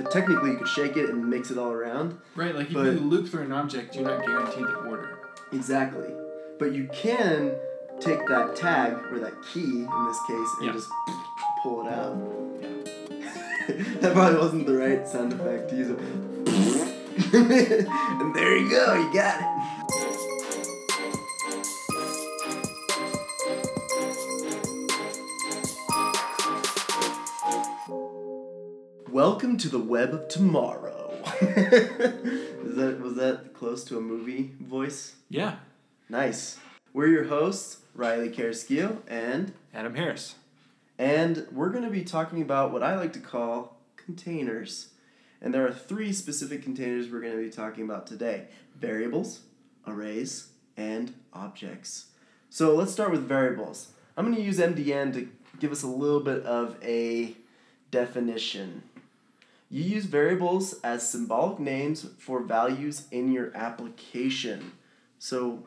but technically you could shake it and mix it all around. Right, like if you loop through an object, you're not guaranteed the order. Exactly. But you can take that tag or that key in this case and Yeah. just pull it out. Yeah. that probably wasn't the right sound effect to use it. and there you go, you got it. Welcome to the web of tomorrow. Is that was that close to a movie voice? Yeah, Nice. We're your hosts, Riley Carrasquillo, and Adam Harris. and we're going to be talking about what I like to call containers. And there are three specific containers we're going to be talking about today: variables, arrays, and objects. So let's start with variables. I'm going to use MDN to give us a little bit of a definition. You use variables as symbolic names for values in your application. So,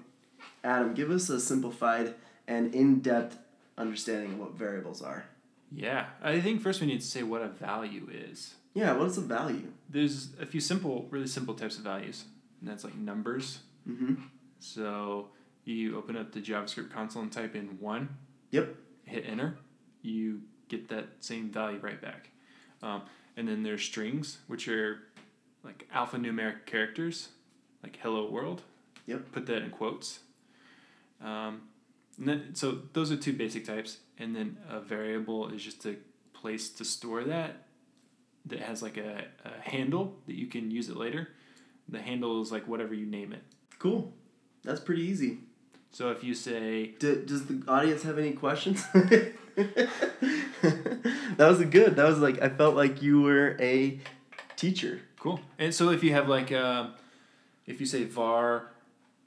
Adam, give us a simplified and in depth understanding of what variables are. Yeah, I think first we need to say what a value is. Yeah, what is a value? There's a few simple, really simple types of values, and that's like numbers. Mm-hmm. So you open up the JavaScript console and type in one. Yep. Hit enter. You get that same value right back. Um, and then there's strings, which are like alphanumeric characters, like hello world. Yep. Put that in quotes. Um, and then, so those are two basic types. And then a variable is just a place to store that that has like a, a handle that you can use it later. The handle is like whatever you name it. Cool. That's pretty easy. So if you say D- does the audience have any questions? that was good. That was like I felt like you were a teacher. Cool. And so if you have like, uh, if you say var,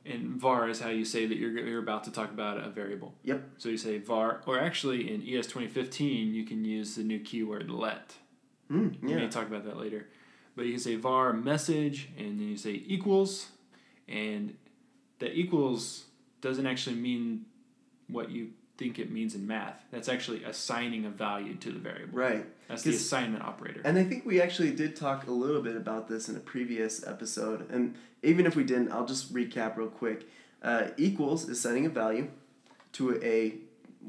and var is how you say that you're, you're about to talk about a variable. Yep. So you say var, or actually in ES 2015, you can use the new keyword let. Mm, We may yeah. talk about that later. But you can say var message, and then you say equals, and that equals doesn't actually mean what you think it means in math. That's actually assigning a value to the variable. Right. That's the assignment operator. And I think we actually did talk a little bit about this in a previous episode. And even if we didn't, I'll just recap real quick. Uh, equals is setting a value to a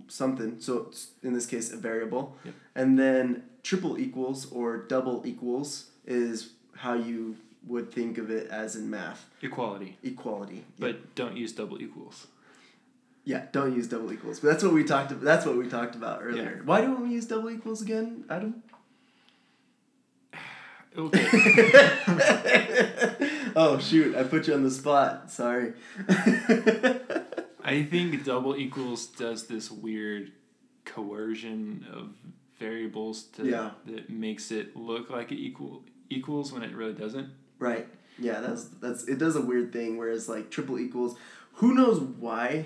something. So in this case, a variable. Yep. And then triple equals or double equals is how you would think of it as in math. Equality. Equality. But don't use double equals. Yeah, don't use double equals. But that's what we talked. About, that's what we talked about earlier. Yeah. Why don't we use double equals again, Adam? Okay. oh shoot! I put you on the spot. Sorry. I think double equals does this weird coercion of variables to Yeah. that makes it look like it equal equals when it really doesn't. right. Yeah, that's that's it. Does a weird thing. Whereas like triple equals, who knows why?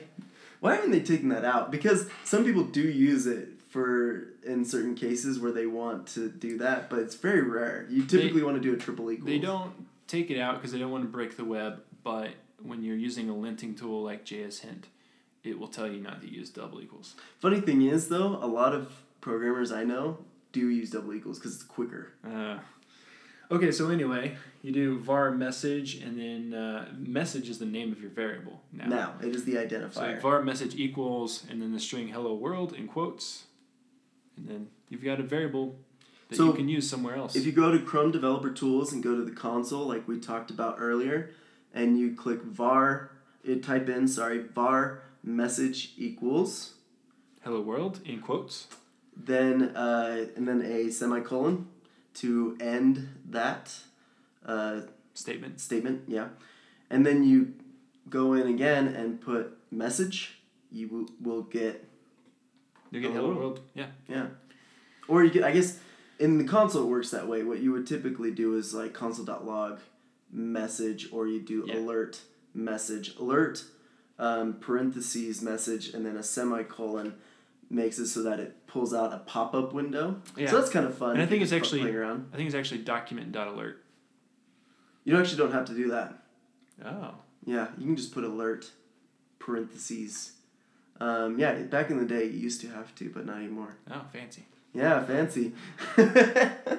Why haven't they taken that out? Because some people do use it for in certain cases where they want to do that, but it's very rare. You typically want to do a triple equals. They don't take it out because they don't want to break the web, but when you're using a linting tool like JS Hint, it will tell you not to use double equals. Funny thing is though, a lot of programmers I know do use double equals because it's quicker. Uh, okay, so anyway, you do var message, and then uh, message is the name of your variable now. Now it is the identifier. So var message equals, and then the string hello world in quotes, and then you've got a variable that So, you can use somewhere else. If you go to Chrome Developer Tools and go to the console, like we talked about earlier, and you click var, you type in, sorry, var message equals, hello world in quotes. then uh, and then a semicolon to end that uh, Statement. statement, yeah, and then you go in again and put message. You will, will get You get Hello hello world. world. Yeah. Yeah. Or you get, I guess, in the console it works that way. What you would typically do is like console.log message, or you do Yeah. alert message. Alert, um, parentheses message, and then a semicolon makes it so that it pulls out a pop up window. Yeah. So that's kind of fun. And I think it's actually- playing around. I think it's actually document dot alert. You actually don't have to do that. Oh. Yeah, you can just put alert, parentheses. Um, yeah, back in the day you used to have to, but not anymore. Oh, fancy. Yeah, fancy.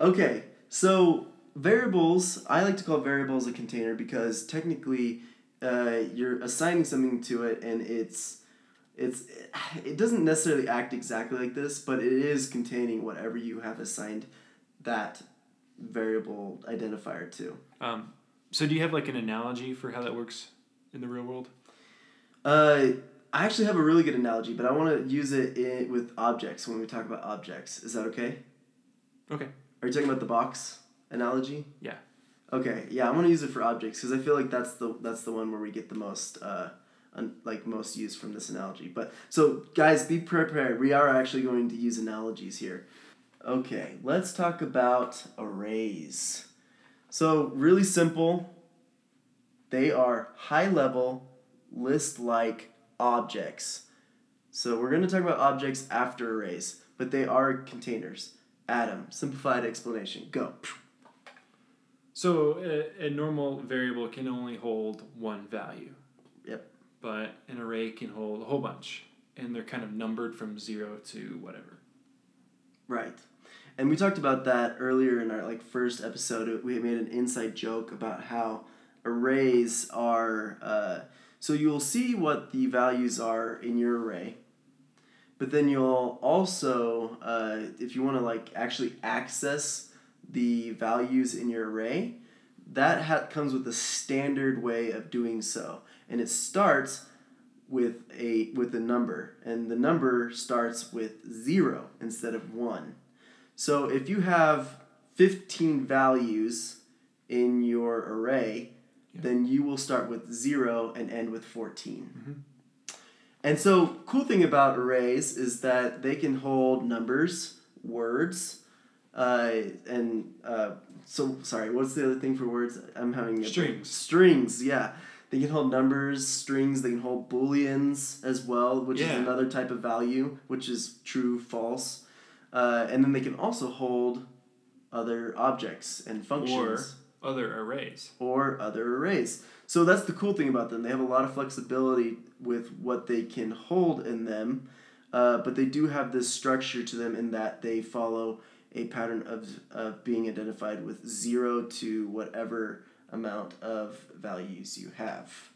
Okay, so variables, I like to call variables a container because technically uh, you're assigning something to it and it's it's it doesn't necessarily act exactly like this, but it is containing whatever you have assigned that variable identifier to. Um, so do you have like an analogy for how that works in the real world? Uh, I actually have a really good analogy, but I want to use it in, with objects when we talk about objects. Is that okay? Okay. Are you talking about the box analogy? Yeah. Okay, yeah, I want to use it for objects because I feel like that's the that's the one where we get the most uh, like most used from this analogy. But so guys, be prepared. We are actually going to use analogies here. Okay, let's talk about arrays. So really simple. They are high level list like objects. So we're going to talk about objects after arrays, but they are containers. Adam, simplified explanation. Go. So a, a normal variable can only hold one value. Yep. But an array can hold a whole bunch, and they're kind of numbered from zero to whatever. Right. And we talked about that earlier in our like first episode. We made an inside joke about how arrays are. Uh, so you'll see what the values are in your array, but then you'll also, uh, if you want to like actually access the values in your array, that ha- comes with a standard way of doing so, and it starts with a with a number, and the number starts with zero instead of one. So if you have 15 values in your array, Yeah. then you will start with 0 and end with 14. Mhm. And so, cool thing about arrays is that they can hold numbers, words, uh, and uh, so sorry. What's the other thing for words? I'm having a Strings. Strings, yeah. They can hold numbers, strings. They can hold booleans as well, which is another type of value, which is true, false. Uh, and then they can also hold other objects and functions Other arrays. or other arrays. So that's the cool thing about them. They have a lot of flexibility with what they can hold in them, uh, but they do have this structure to them in that they follow a pattern of, of being identified with zero to whatever amount of values you have.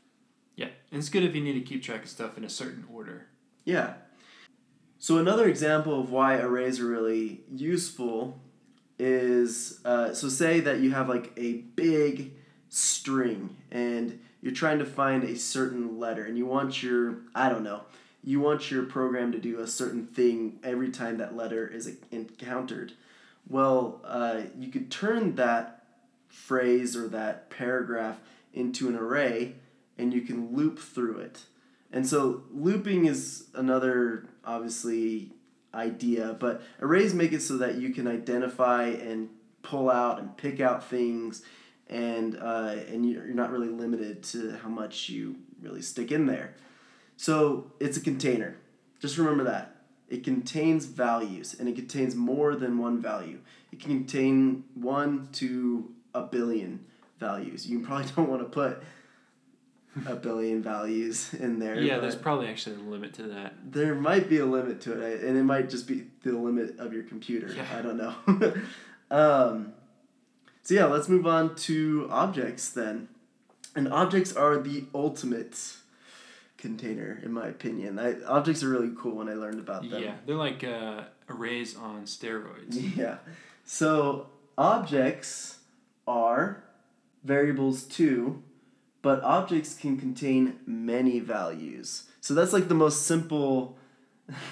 Yeah, and it's good if you need to keep track of stuff in a certain order. Yeah. So another example of why arrays are really useful is uh, so say that you have like a big string and you're trying to find a certain letter and you want your I don't know you want your program to do a certain thing every time that letter is encountered. Well, uh, you could turn that phrase or that paragraph into an array and you can loop through it. And so looping is another obviously idea, but arrays make it so that you can identify and pull out and pick out things, and uh, and you're not really limited to how much you really stick in there. So it's a container. Just remember that it contains values, and it contains more than one value. It can contain one to a billion values. You probably don't want to put a billion values in there. Yeah, there's probably actually a limit to that. there might be a limit to it, and it might just be the limit of your computer. Yeah. I don't know. um, so yeah, let's move on to objects then. And objects are the ultimate container, in my opinion. I, objects are really cool when I learned about them. Yeah, they're like uh, arrays on steroids. Yeah. So objects are variables too, but objects can contain many values. So that's like the most simple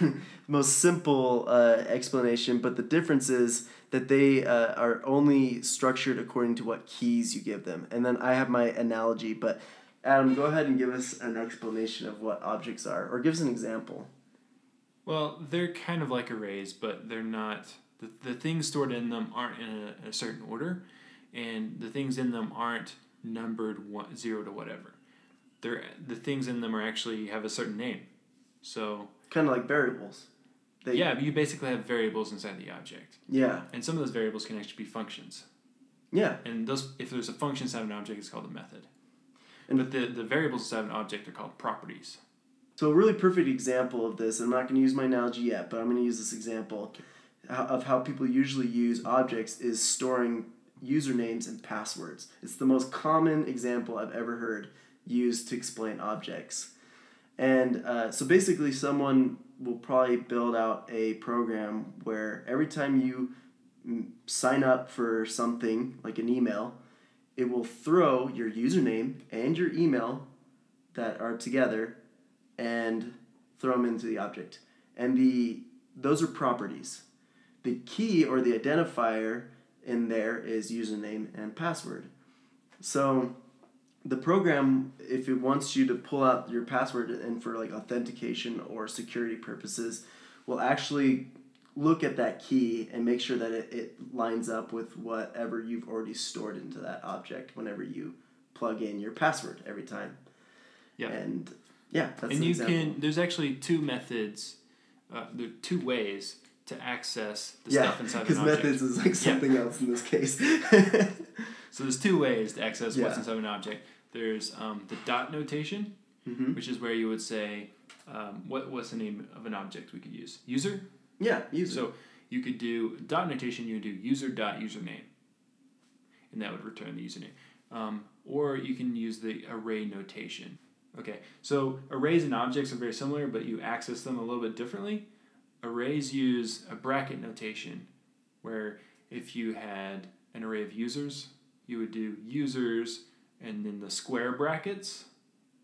most simple uh, explanation, but the difference is that they uh, are only structured according to what keys you give them. And then I have my analogy, but Adam, go ahead and give us an explanation of what objects are, or give us an example. Well, they're kind of like arrays, but they're not. The, the things stored in them aren't in a, a certain order, and the things in them aren't numbered one, zero to whatever. They're, the things in them are actually have a certain name. So, Kind of like variables. They, yeah, you basically have variables inside the object. Yeah. And some of those variables can actually be functions. Yeah. And those, if there's a function inside an object, it's called a method. And- but the, the variables inside an object are called properties. So a really perfect example of this, I'm not going to use my analogy yet, but I'm going to use this example. of how people usually use objects is storing usernames and passwords. It's the most common example I've ever heard used to explain objects. And uh, so basically, someone will probably build out a program where every time you sign up for something like an email, it will throw your username and your email that are together and throw them into the object. And the those are properties. The key or the identifier in there is username and password. So the program, if it wants you to pull out your password and for like authentication or security purposes, will actually look at that key and make sure that it, it lines up with whatever you've already stored into that object whenever you plug in your password every time. Yeah. And yeah, that's and an you example. can there's actually two methods uh, there are two ways to access the yeah, stuff inside an object methods is like something else in this case. so there's two ways to access what's inside an object. There's um, the dot notation hmm which is where you would say um, what what's the name of an object we could use? User? Yeah, user. so you could do dot notation you would do user dot username and that would return the username. Um, or you can use the array notation. Okay so arrays and objects are very similar but you access them a little bit differently arrays use a bracket notation where if you had an array of users you would do users and then the square brackets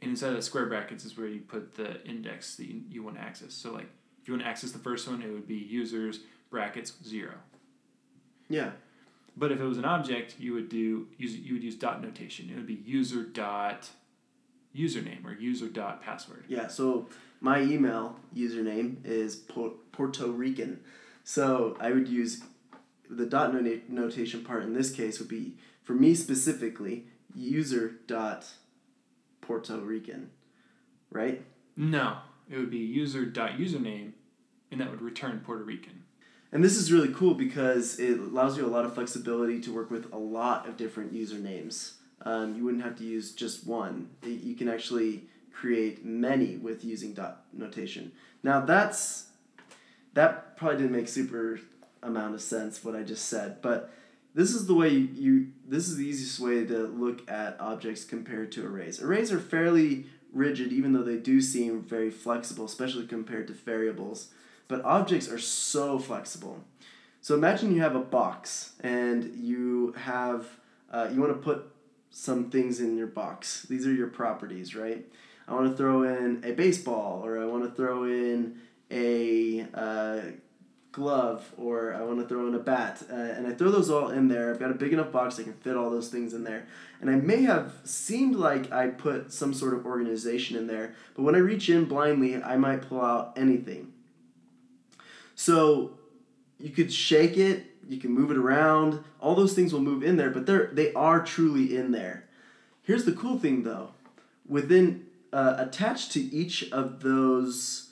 and inside of the square brackets is where you put the index that you, you want to access so like if you want to access the first one it would be users brackets zero yeah, but if it was an object, you would do use you would use dot notation. It would be user dot username or user dot password. yeah. So my email username is Puerto Rican, so I would use the dot notation part in this case would be for me specifically user dot Puerto Rican, right? No, it would be user dot username, and that would return Puerto Rican. And this is really cool because it allows you a lot of flexibility to work with a lot of different usernames. Um, you wouldn't have to use just one. You can actually create many with using dot notation. Now that's that probably didn't make super amount of sense what I just said, but this is the way you, you this is the easiest way to look at objects compared to arrays. Arrays are fairly rigid even though they do seem very flexible, especially compared to variables. But objects are so flexible. So imagine you have a box and you have uh, you want to put some things in your box. These are your properties, right? I want to throw in a baseball, or I want to throw in a uh, glove, or I want to throw in a bat, uh, and I throw those all in there. I've got a big enough box I can fit all those things in there, and I may have seemed like I put some sort of organization in there, but when I reach in blindly, I might pull out anything. So you could shake it, you can move it around, all those things will move in there, but they're they are truly in there. Here's the cool thing though. Within uh, attached to each of those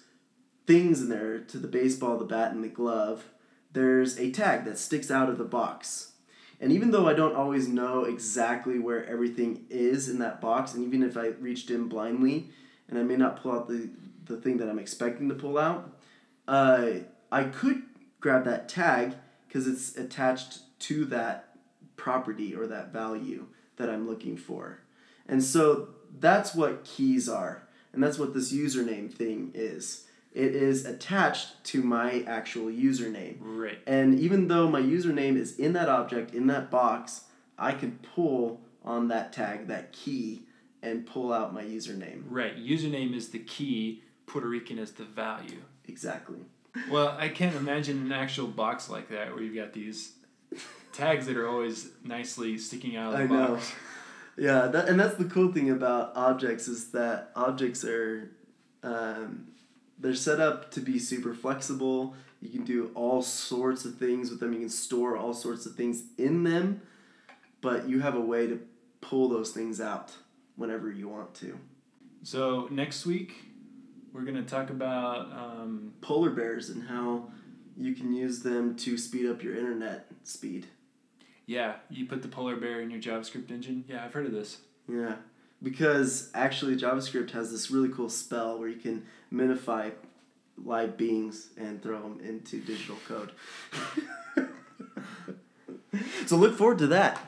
things in there, to the baseball, the bat, and the glove, there's a tag that sticks out of the box. And even though I don't always know exactly where everything is in that box, and even if I reached in blindly and I may not pull out the, the thing that I'm expecting to pull out, uh, I could grab that tag because it's attached to that property or that value that I'm looking for. And so that's what keys are. And that's what this username thing is. It is attached to my actual username. Right. And even though my username is in that object, in that box, I can pull on that tag, that key, and pull out my username. Right. Username is the key. Puerto Rican is the value. Exactly. Well, I can't imagine an actual box like that where you've got these tags that are always nicely sticking out of the I know. Yeah, that, and that's the cool thing about objects is that objects are um, they're set up to be super flexible. You can do all sorts of things with them. You can store all sorts of things in them, but you have a way to pull those things out whenever you want to. So next week we're gonna talk about um, Polar bears and how you can use them to speed up your internet speed. Yeah. You put the polar bear in your JavaScript engine. Yeah, I've heard of this. Yeah, because actually JavaScript has this really cool spell where you can minify live beings and throw them into digital code. so look forward to that.